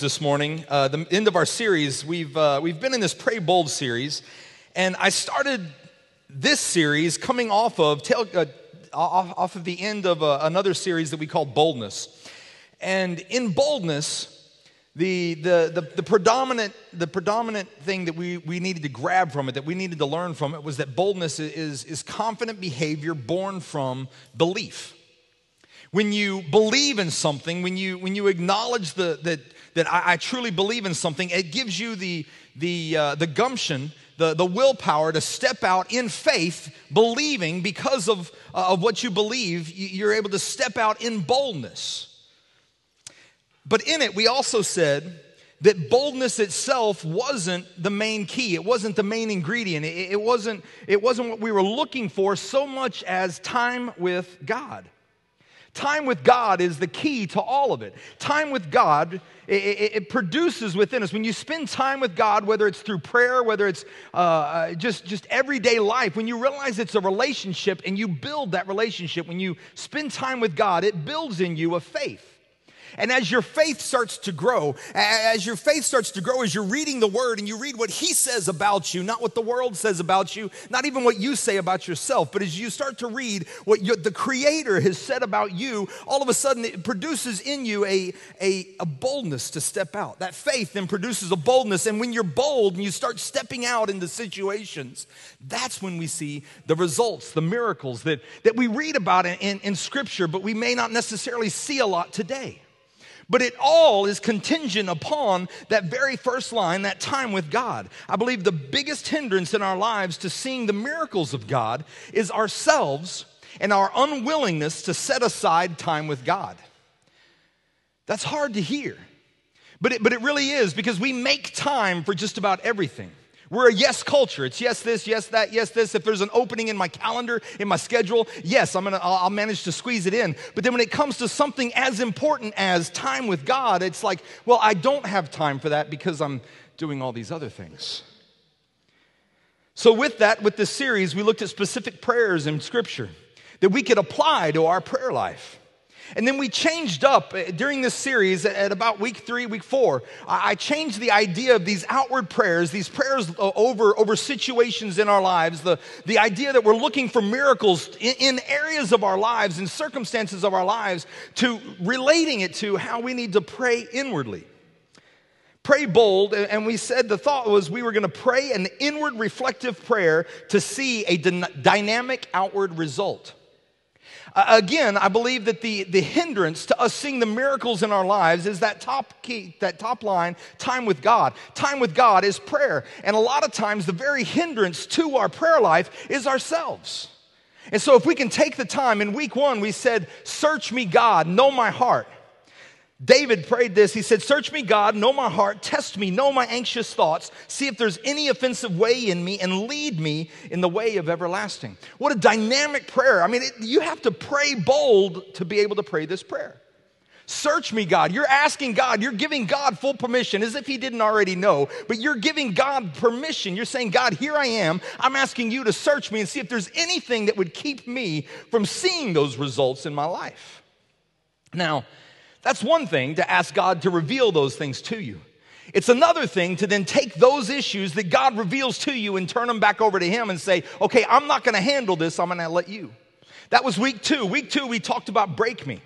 this morning, uh, the end of our series. We've, uh, we've been in this Pray Bold series, and I started this series coming off of, tail, uh, off, off of the end of uh, another series that we called Boldness. And in boldness, the, the, the, the, predominant, the predominant thing that we, we needed to grab from it, that we needed to learn from it, was that boldness is, is confident behavior born from belief. When you believe in something, when you, when you acknowledge the, that, that I, I truly believe in something, it gives you the, the, uh, the gumption, the, the willpower to step out in faith, believing because of, uh, of what you believe, you're able to step out in boldness. But in it, we also said that boldness itself wasn't the main key. It wasn't the main ingredient. It, it, wasn't, it wasn't what we were looking for so much as time with God. Time with God is the key to all of it. Time with God, it, it, it produces within us. When you spend time with God, whether it's through prayer, whether it's uh, uh, just, just everyday life, when you realize it's a relationship and you build that relationship, when you spend time with God, it builds in you a faith. And as your faith starts to grow, as your faith starts to grow, as you're reading the word and you read what he says about you, not what the world says about you, not even what you say about yourself, but as you start to read what the creator has said about you, all of a sudden it produces in you a, a, a boldness to step out. That faith then produces a boldness. And when you're bold and you start stepping out into situations, that's when we see the results, the miracles that, that we read about in, in, in scripture, but we may not necessarily see a lot today. But it all is contingent upon that very first line, that time with God. I believe the biggest hindrance in our lives to seeing the miracles of God is ourselves and our unwillingness to set aside time with God. That's hard to hear, but it, but it really is because we make time for just about everything. We're a yes culture. It's yes this, yes that, yes this. If there's an opening in my calendar, in my schedule, yes, I'm gonna, I'll, I'll manage to squeeze it in. But then when it comes to something as important as time with God, it's like, well, I don't have time for that because I'm doing all these other things. So, with that, with this series, we looked at specific prayers in Scripture that we could apply to our prayer life. And then we changed up uh, during this series at about week three, week four. I changed the idea of these outward prayers, these prayers uh, over, over situations in our lives, the, the idea that we're looking for miracles in, in areas of our lives, in circumstances of our lives, to relating it to how we need to pray inwardly. Pray bold, and we said the thought was we were going to pray an inward reflective prayer to see a dynamic outward result. Uh, again, I believe that the, the hindrance to us seeing the miracles in our lives is that top key, that top line, time with God. Time with God is prayer. And a lot of times, the very hindrance to our prayer life is ourselves. And so, if we can take the time, in week one, we said, Search me, God, know my heart. David prayed this. He said, Search me, God, know my heart, test me, know my anxious thoughts, see if there's any offensive way in me, and lead me in the way of everlasting. What a dynamic prayer. I mean, it, you have to pray bold to be able to pray this prayer. Search me, God. You're asking God, you're giving God full permission as if He didn't already know, but you're giving God permission. You're saying, God, here I am. I'm asking you to search me and see if there's anything that would keep me from seeing those results in my life. Now, that's one thing to ask God to reveal those things to you. It's another thing to then take those issues that God reveals to you and turn them back over to Him and say, okay, I'm not gonna handle this, I'm gonna let you. That was week two. Week two, we talked about break me.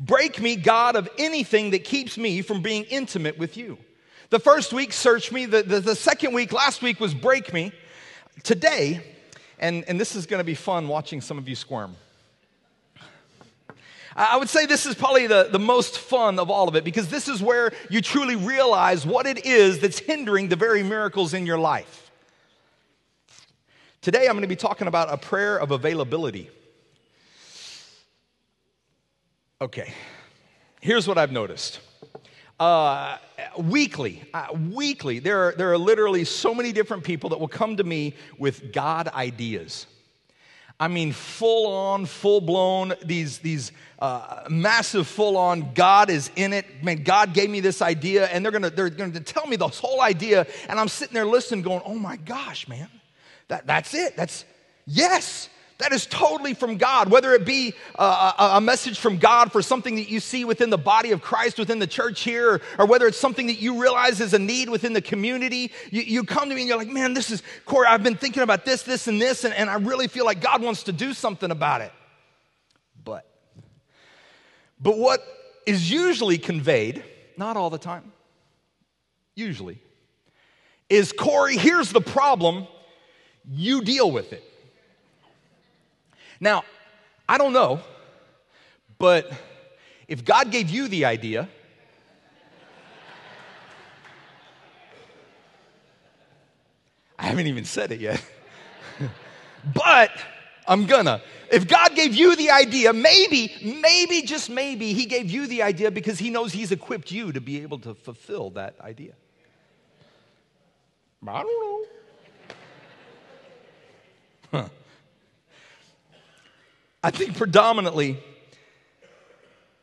Break me, God, of anything that keeps me from being intimate with you. The first week, search me. The, the, the second week, last week, was break me. Today, and, and this is gonna be fun watching some of you squirm. I would say this is probably the, the most fun of all of it because this is where you truly realize what it is that's hindering the very miracles in your life. Today, I'm going to be talking about a prayer of availability. Okay, here's what I've noticed. Uh, weekly, uh, weekly, there are, there are literally so many different people that will come to me with God ideas. I mean, full on, full blown, these, these uh, massive, full on, God is in it. Man, God gave me this idea, and they're gonna, they're gonna tell me this whole idea, and I'm sitting there listening, going, oh my gosh, man, that, that's it. That's, yes, That is totally from God, whether it be uh, a, a, message from God for something that you see within the body of Christ, within the church here, or, or whether it's something that you realize is a need within the community. You, you, come to me and you're like, man, this is, Corey, I've been thinking about this, this, and this, and, and I really feel like God wants to do something about it. But, but what is usually conveyed, not all the time, usually, is Corey, here's the problem, you deal with it. Now, I don't know, but if God gave you the idea, I haven't even said it yet, but I'm gonna. If God gave you the idea, maybe, maybe, just maybe, He gave you the idea because He knows He's equipped you to be able to fulfill that idea. I don't know. Huh. I think predominantly,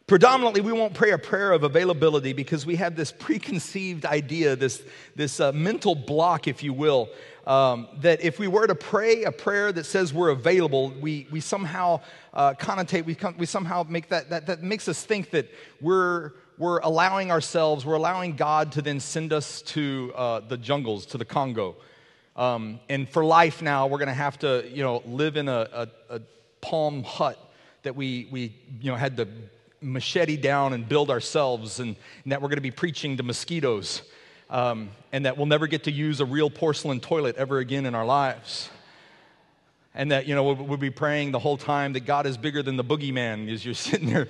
predominantly we won't pray a prayer of availability because we have this preconceived idea, this, this uh, mental block, if you will, um, that if we were to pray a prayer that says we're available, we, we somehow uh, connotate, we, we somehow make that, that, that makes us think that we're, we're allowing ourselves, we're allowing God to then send us to uh, the jungles, to the Congo. Um, and for life now, we're going to have to, you know, live in a, a, a palm hut that we, we you know, had to machete down and build ourselves, and, and that we're going to be preaching to mosquitoes, um, and that we'll never get to use a real porcelain toilet ever again in our lives. And that, you know, we'll, we'll be praying the whole time that God is bigger than the boogeyman as you're sitting there.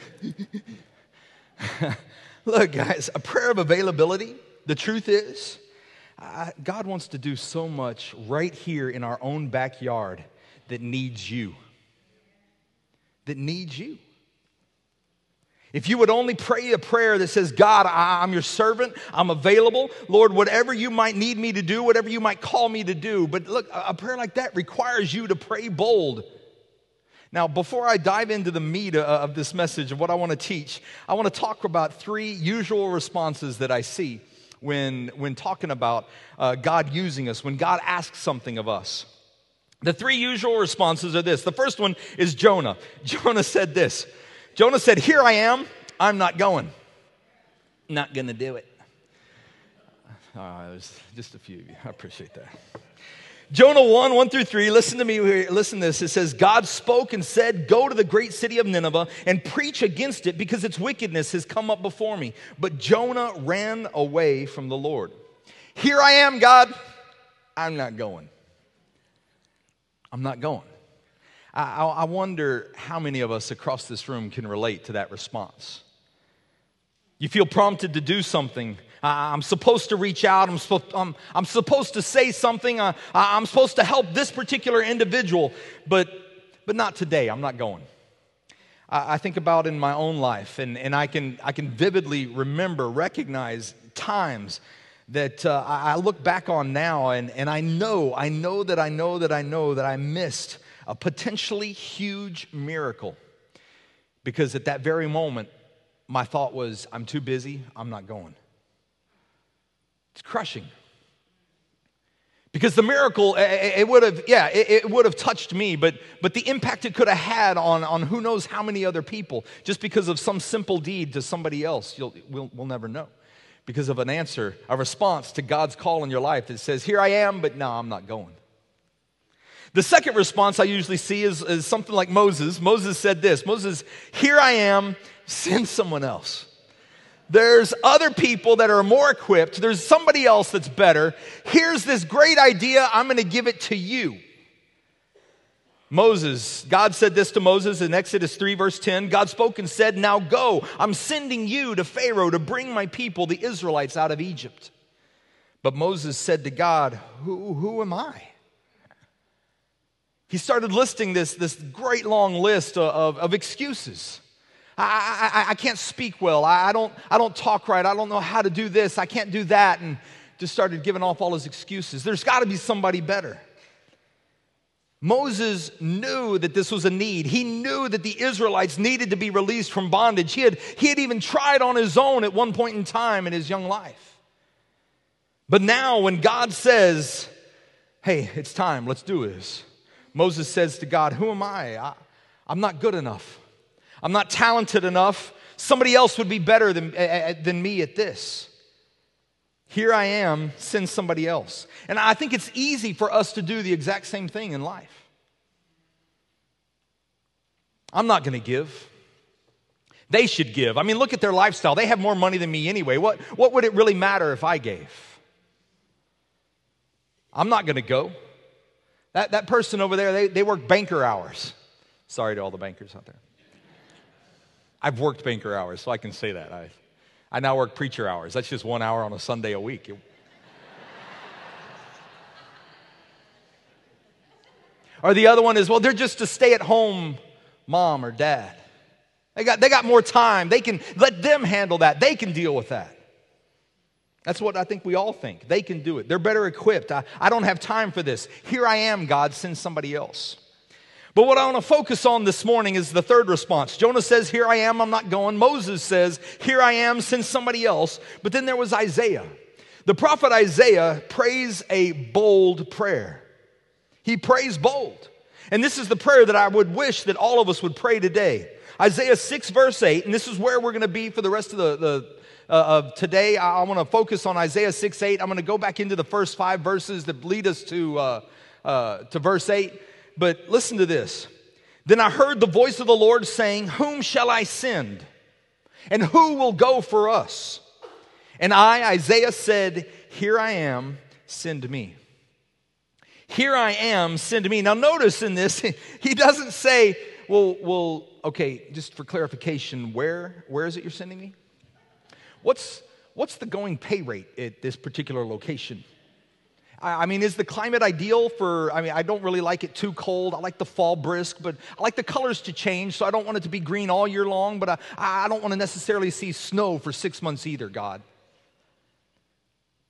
Look, guys, a prayer of availability, the truth is, God wants to do so much right here in our own backyard that needs you that needs you. If you would only pray a prayer that says, God, I'm your servant, I'm available. Lord, whatever you might need me to do, whatever you might call me to do. But look, a prayer like that requires you to pray bold. Now, before I dive into the meat of this message of what I want to teach, I want to talk about three usual responses that I see when, when talking about uh, God using us, when God asks something of us. The three usual responses are this. The first one is Jonah. Jonah said this Jonah said, Here I am, I'm not going. Not to do it. Uh, oh, there's just a few of you. I appreciate that. Jonah 1, 1 through 3, listen to me, listen to this. It says, God spoke and said, Go to the great city of Nineveh and preach against it because its wickedness has come up before me. But Jonah ran away from the Lord. Here I am, God. I'm not going. I'm not going. I, I, wonder how many of us across this room can relate to that response. You feel prompted to do something. I'm supposed to reach out. I'm, supposed, I'm, I'm supposed to say something. Uh, I'm supposed to help this particular individual, but, but not today. I'm not going. I, I think about in my own life, and, and I, can, I can vividly remember, recognize times that uh, I look back on now and, and I know, I know that I know that I know that I missed a potentially huge miracle. Because at that very moment, my thought was, I'm too busy, I'm not going. It's crushing. Because the miracle, it would have, yeah, it would have touched me, but, but the impact it could have had on, on who knows how many other people, just because of some simple deed to somebody else, you'll, we'll, we'll never know because of an answer, a response to God's call in your life that says, Here I am, but no, I'm not going. The second response I usually see is, is something like Moses. Moses said this Moses, Here I am, send someone else. There's other people that are more equipped. There's somebody else that's better. Here's this great idea. I'm going to give it to you. Moses, God said this to Moses in Exodus 3, verse 10. God spoke and said, Now go, I'm sending you to Pharaoh to bring my people, the Israelites, out of Egypt. But Moses said to God, Who, who am I? He started listing this, this great long list of, of excuses. I, I, I, can't speak well. I, I, don't, I don't talk right. I don't know how to do this. I can't do that. And just started giving off all his excuses. There's got to be somebody better. Moses knew that this was a need. He knew that the Israelites needed to be released from bondage. He had, he had even tried on his own at one point in time in his young life. But now, when God says, hey, it's time, let's do this, Moses says to God, Who am I? I I'm not good enough. I'm not talented enough. Somebody else would be better than, uh, than me at this. Here I am, send somebody else. And I think it's easy for us to do the exact same thing in life. I'm not going to give. They should give. I mean, look at their lifestyle. They have more money than me anyway. What, what would it really matter if I gave? I'm not going to go. That, that person over there, they, they work banker hours. Sorry to all the bankers out there. I've worked banker hours, so I can say that. I, I now work preacher hours. That's just one hour on a Sunday a week. or the other one is, well, they're just a stay at home mom or dad. They got, they got more time. They can let them handle that. They can deal with that. That's what I think we all think. They can do it. They're better equipped. I, I don't have time for this. Here I am, God, send somebody else. But what I want to focus on this morning is the third response. Jonah says, Here I am, I'm not going. Moses says, Here I am, send somebody else. But then there was Isaiah. The prophet Isaiah prays a bold prayer. He prays bold. And this is the prayer that I would wish that all of us would pray today. Isaiah 6, verse 8, and this is where we're going to be for the rest of the, the uh, of today. I, I want to focus on Isaiah 6, 8. I'm going to go back into the first five verses that lead us to, uh, uh, to verse 8 but listen to this. Then I heard the voice of the Lord saying, Whom shall I send? And who will go for us? And I, Isaiah, said, Here I am, send me. Here I am, send me. Now, notice in this, he doesn't say, Well, well, okay, just for clarification, where, where is it you're sending me? What's, what's the going pay rate at this particular location? I mean, is the climate ideal for? I mean, I don't really like it too cold. I like the fall brisk, but I like the colors to change, so I don't want it to be green all year long, but I, I don't want to necessarily see snow for six months either, God.